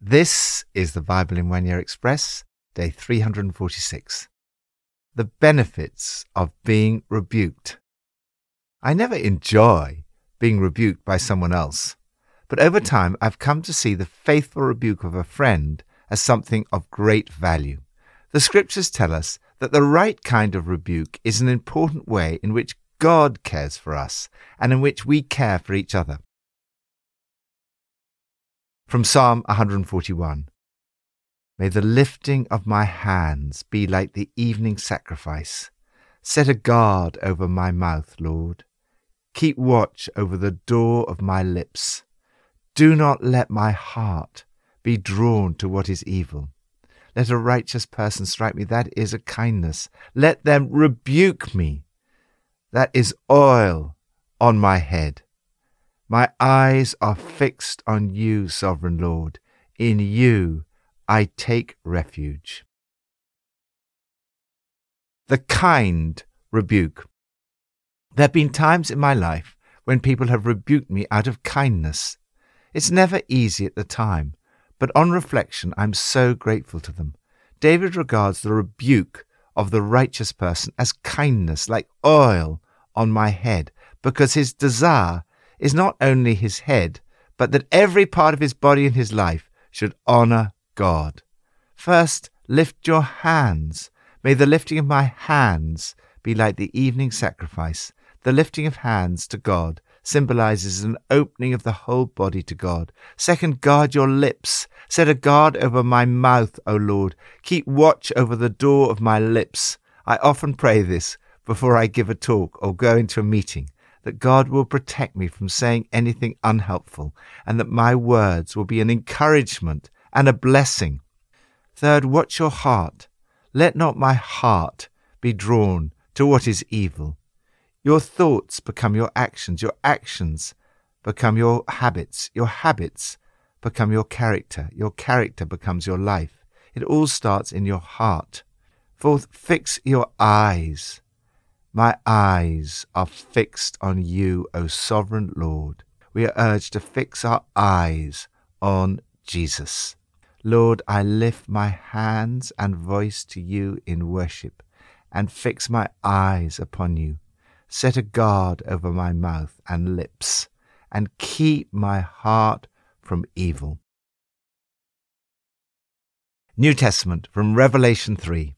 This is the Bible in One Year Express, day 346. The benefits of being rebuked. I never enjoy being rebuked by someone else, but over time I've come to see the faithful rebuke of a friend as something of great value. The scriptures tell us that the right kind of rebuke is an important way in which God cares for us and in which we care for each other. From Psalm 141 May the lifting of my hands be like the evening sacrifice. Set a guard over my mouth, Lord. Keep watch over the door of my lips. Do not let my heart be drawn to what is evil. Let a righteous person strike me, that is a kindness. Let them rebuke me, that is oil on my head. My eyes are fixed on you, sovereign Lord. In you I take refuge. The kind rebuke. There have been times in my life when people have rebuked me out of kindness. It's never easy at the time, but on reflection, I'm so grateful to them. David regards the rebuke of the righteous person as kindness, like oil on my head, because his desire is not only his head, but that every part of his body and his life should honor God. First, lift your hands. May the lifting of my hands be like the evening sacrifice. The lifting of hands to God symbolizes an opening of the whole body to God. Second, guard your lips. Set a guard over my mouth, O Lord. Keep watch over the door of my lips. I often pray this before I give a talk or go into a meeting that God will protect me from saying anything unhelpful, and that my words will be an encouragement and a blessing. Third, watch your heart. Let not my heart be drawn to what is evil. Your thoughts become your actions, your actions become your habits, your habits become your character, your character becomes your life. It all starts in your heart. Fourth, fix your eyes my eyes are fixed on you, O sovereign Lord. We are urged to fix our eyes on Jesus. Lord, I lift my hands and voice to you in worship and fix my eyes upon you. Set a guard over my mouth and lips and keep my heart from evil. New Testament from Revelation 3.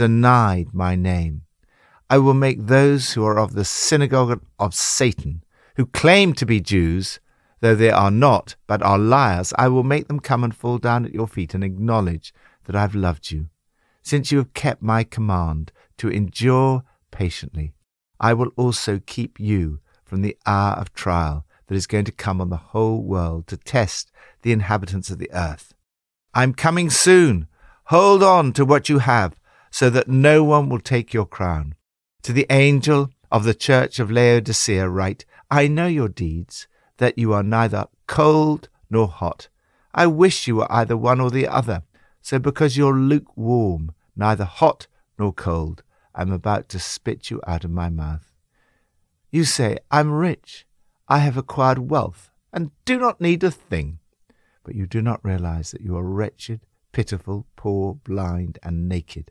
denied my name. I will make those who are of the synagogue of Satan, who claim to be Jews, though they are not, but are liars, I will make them come and fall down at your feet and acknowledge that I have loved you. Since you have kept my command to endure patiently, I will also keep you from the hour of trial that is going to come on the whole world to test the inhabitants of the earth. I am coming soon. Hold on to what you have so that no one will take your crown. To the angel of the church of Laodicea write, I know your deeds, that you are neither cold nor hot. I wish you were either one or the other. So because you're lukewarm, neither hot nor cold, I'm about to spit you out of my mouth. You say, I'm rich, I have acquired wealth, and do not need a thing. But you do not realize that you are wretched, pitiful, poor, blind, and naked.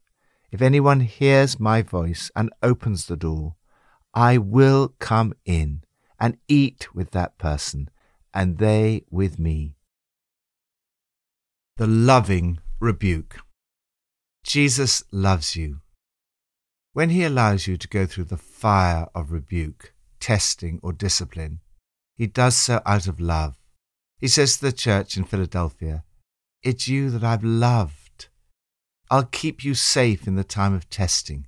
If anyone hears my voice and opens the door, I will come in and eat with that person, and they with me. The loving rebuke. Jesus loves you. When he allows you to go through the fire of rebuke, testing, or discipline, he does so out of love. He says to the church in Philadelphia, It's you that I've loved. I'll keep you safe in the time of testing.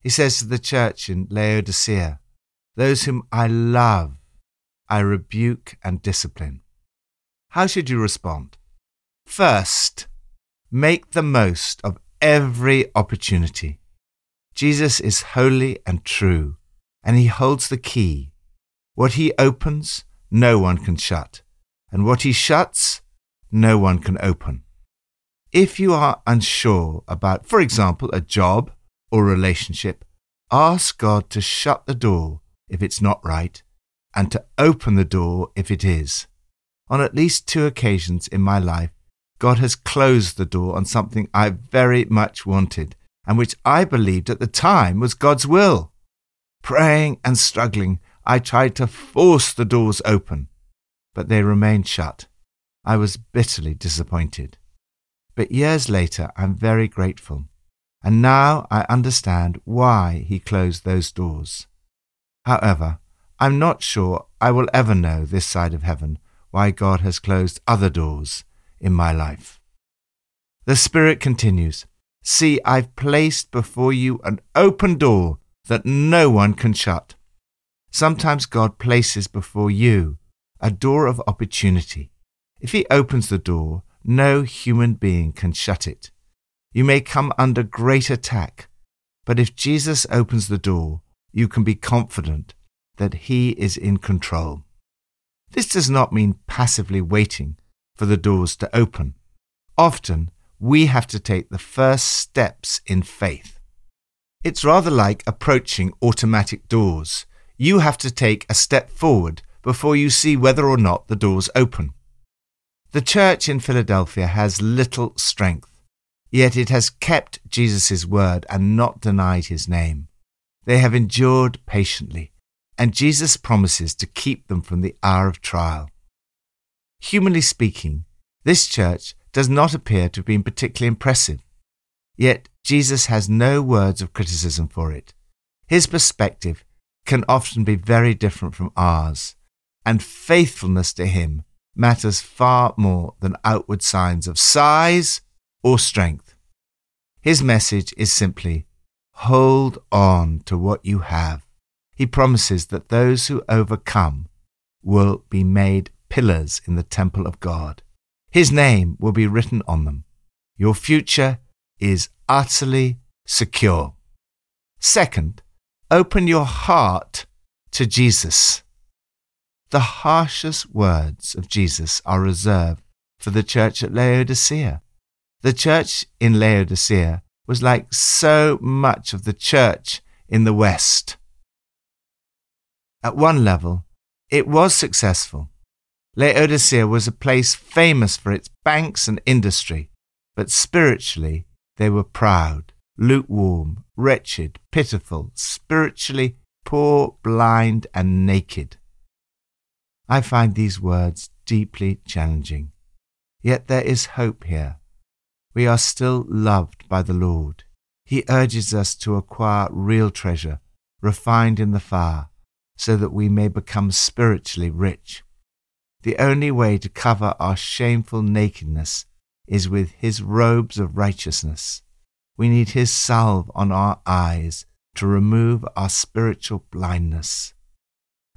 He says to the church in Laodicea, Those whom I love, I rebuke and discipline. How should you respond? First, make the most of every opportunity. Jesus is holy and true, and he holds the key. What he opens, no one can shut, and what he shuts, no one can open. If you are unsure about, for example, a job or relationship, ask God to shut the door if it's not right and to open the door if it is. On at least two occasions in my life, God has closed the door on something I very much wanted and which I believed at the time was God's will. Praying and struggling, I tried to force the doors open, but they remained shut. I was bitterly disappointed. But years later, I'm very grateful. And now I understand why he closed those doors. However, I'm not sure I will ever know this side of heaven why God has closed other doors in my life. The Spirit continues See, I've placed before you an open door that no one can shut. Sometimes God places before you a door of opportunity. If He opens the door, no human being can shut it. You may come under great attack, but if Jesus opens the door, you can be confident that He is in control. This does not mean passively waiting for the doors to open. Often, we have to take the first steps in faith. It's rather like approaching automatic doors. You have to take a step forward before you see whether or not the doors open. The church in Philadelphia has little strength, yet it has kept Jesus' word and not denied his name. They have endured patiently and Jesus promises to keep them from the hour of trial. Humanly speaking, this church does not appear to have been particularly impressive. Yet Jesus has no words of criticism for it. His perspective can often be very different from ours, and faithfulness to him matters far more than outward signs of size or strength. His message is simply hold on to what you have he promises that those who overcome will be made pillars in the temple of God. His name will be written on them. Your future is utterly secure. Second, open your heart to Jesus. The harshest words of Jesus are reserved for the church at Laodicea. The church in Laodicea was like so much of the church in the West. At one level, it was successful. Laodicea was a place famous for its banks and industry, but spiritually they were proud, lukewarm, wretched, pitiful, spiritually poor, blind, and naked. I find these words deeply challenging. Yet there is hope here. We are still loved by the Lord. He urges us to acquire real treasure, refined in the fire, so that we may become spiritually rich. The only way to cover our shameful nakedness is with His robes of righteousness. We need His salve on our eyes to remove our spiritual blindness.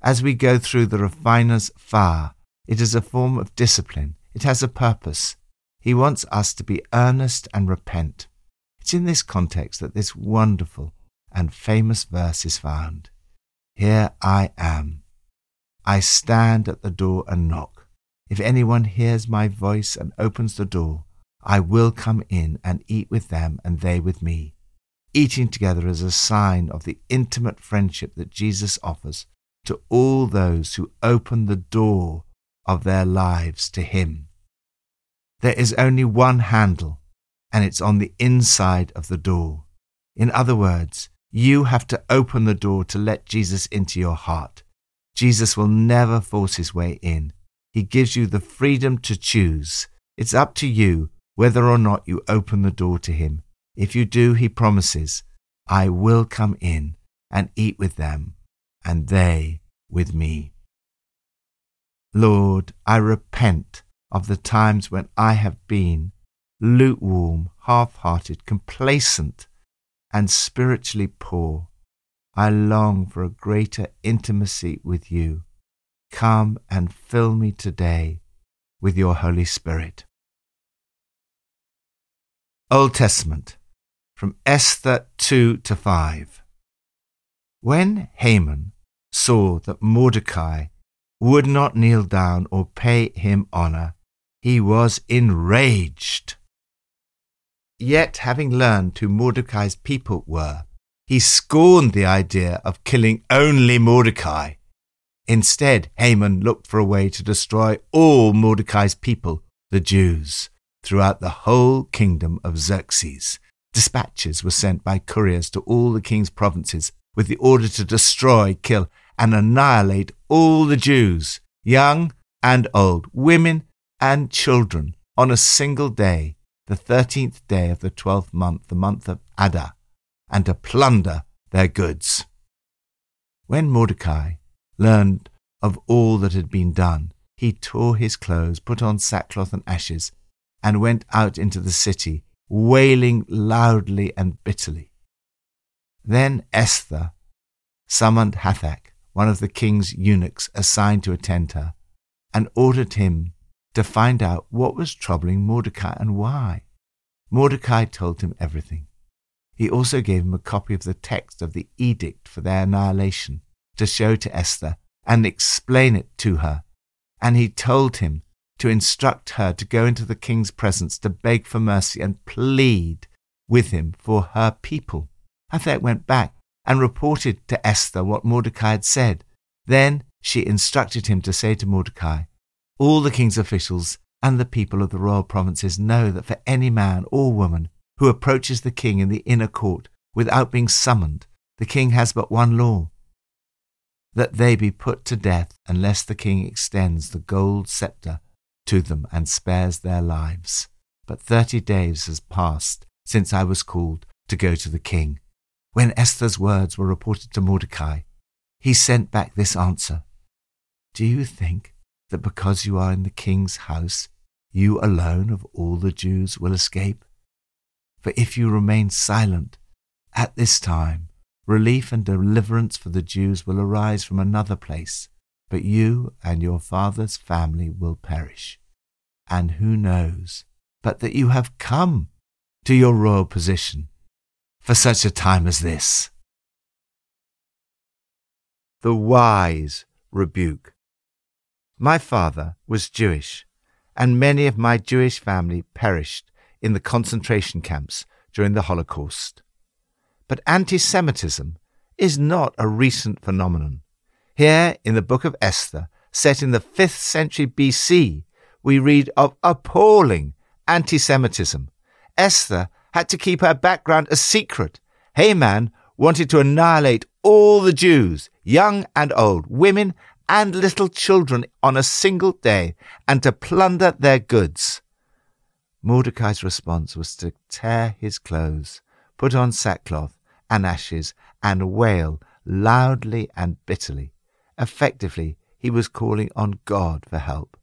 As we go through the refiner's fire, it is a form of discipline. It has a purpose. He wants us to be earnest and repent. It's in this context that this wonderful and famous verse is found. Here I am. I stand at the door and knock. If anyone hears my voice and opens the door, I will come in and eat with them and they with me. Eating together is a sign of the intimate friendship that Jesus offers to all those who open the door of their lives to Him. There is only one handle, and it's on the inside of the door. In other words, you have to open the door to let Jesus into your heart. Jesus will never force his way in. He gives you the freedom to choose, It's up to you whether or not you open the door to him. If you do, he promises, I will come in and eat with them, and they with me. Lord, I repent of the times when I have been lukewarm, half hearted, complacent, and spiritually poor. I long for a greater intimacy with you. Come and fill me today with your Holy Spirit. Old Testament, from Esther 2 to 5. When Haman saw that Mordecai would not kneel down or pay him honor, he was enraged. Yet, having learned who Mordecai's people were, he scorned the idea of killing only Mordecai. Instead, Haman looked for a way to destroy all Mordecai's people, the Jews, throughout the whole kingdom of Xerxes. Dispatches were sent by couriers to all the king's provinces with the order to destroy, kill, and annihilate all the Jews, young and old, women and children, on a single day, the thirteenth day of the twelfth month, the month of Adar, and to plunder their goods. When Mordecai learned of all that had been done, he tore his clothes, put on sackcloth and ashes, and went out into the city, wailing loudly and bitterly. Then Esther summoned Hathach, one of the king's eunuchs assigned to attend her, and ordered him to find out what was troubling Mordecai and why. Mordecai told him everything. He also gave him a copy of the text of the edict for their annihilation to show to Esther and explain it to her. And he told him to instruct her to go into the king's presence to beg for mercy and plead with him for her people. Hathach went back and reported to Esther what Mordecai had said. Then she instructed him to say to Mordecai, All the king's officials and the people of the royal provinces know that for any man or woman who approaches the king in the inner court without being summoned, the king has but one law that they be put to death unless the king extends the gold scepter to them and spares their lives. But thirty days has passed since I was called to go to the king. When Esther's words were reported to Mordecai, he sent back this answer Do you think that because you are in the king's house, you alone of all the Jews will escape? For if you remain silent at this time, relief and deliverance for the Jews will arise from another place, but you and your father's family will perish. And who knows but that you have come to your royal position for such a time as this. The wise rebuke. My father was Jewish, and many of my Jewish family perished in the concentration camps during the Holocaust. But anti Semitism is not a recent phenomenon. Here in the book of Esther, set in the 5th century BC, we read of appalling anti Semitism. Esther had to keep her background a secret. Haman wanted to annihilate all the Jews, young and old, women and little children, on a single day, and to plunder their goods. Mordecai's response was to tear his clothes, put on sackcloth and ashes, and wail loudly and bitterly. Effectively, he was calling on God for help.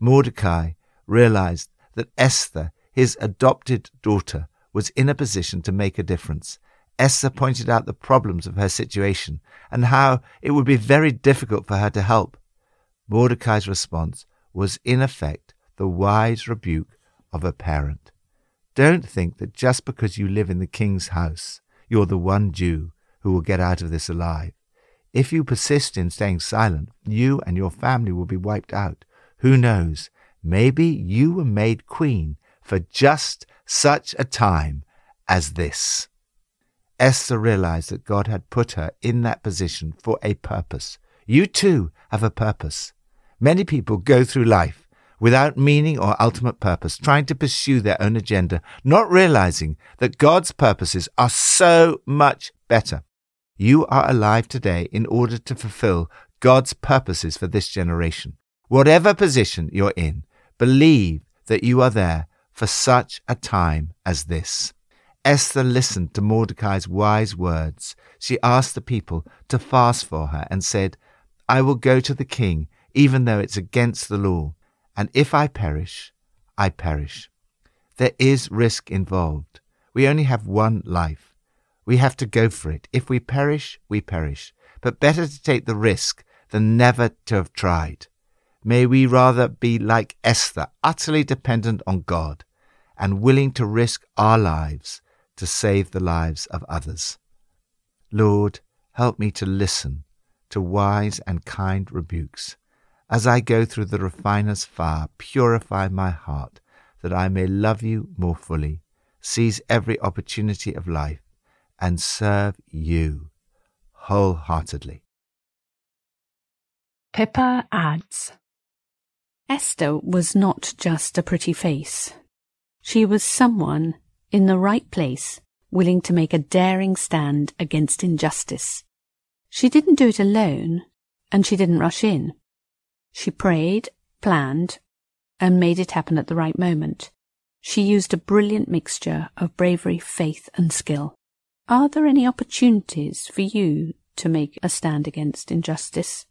Mordecai realized that Esther, his adopted daughter, was in a position to make a difference. Esther pointed out the problems of her situation and how it would be very difficult for her to help. Mordecai's response was, in effect, the wise rebuke of a parent. Don't think that just because you live in the king's house, you're the one Jew who will get out of this alive. If you persist in staying silent, you and your family will be wiped out. Who knows? Maybe you were made queen for just such a time as this. Esther realized that God had put her in that position for a purpose. You too have a purpose. Many people go through life without meaning or ultimate purpose, trying to pursue their own agenda, not realizing that God's purposes are so much better. You are alive today in order to fulfill God's purposes for this generation. Whatever position you're in, believe that you are there for such a time as this. Esther listened to Mordecai's wise words. She asked the people to fast for her and said, I will go to the king, even though it's against the law, and if I perish, I perish. There is risk involved. We only have one life. We have to go for it. If we perish, we perish. But better to take the risk than never to have tried. May we rather be like Esther, utterly dependent on God and willing to risk our lives to save the lives of others. Lord, help me to listen to wise and kind rebukes. As I go through the refiner's fire, purify my heart that I may love you more fully, seize every opportunity of life, and serve you wholeheartedly. Pippa adds Esther was not just a pretty face. She was someone in the right place, willing to make a daring stand against injustice. She didn't do it alone, and she didn't rush in. She prayed, planned, and made it happen at the right moment. She used a brilliant mixture of bravery, faith, and skill. Are there any opportunities for you to make a stand against injustice?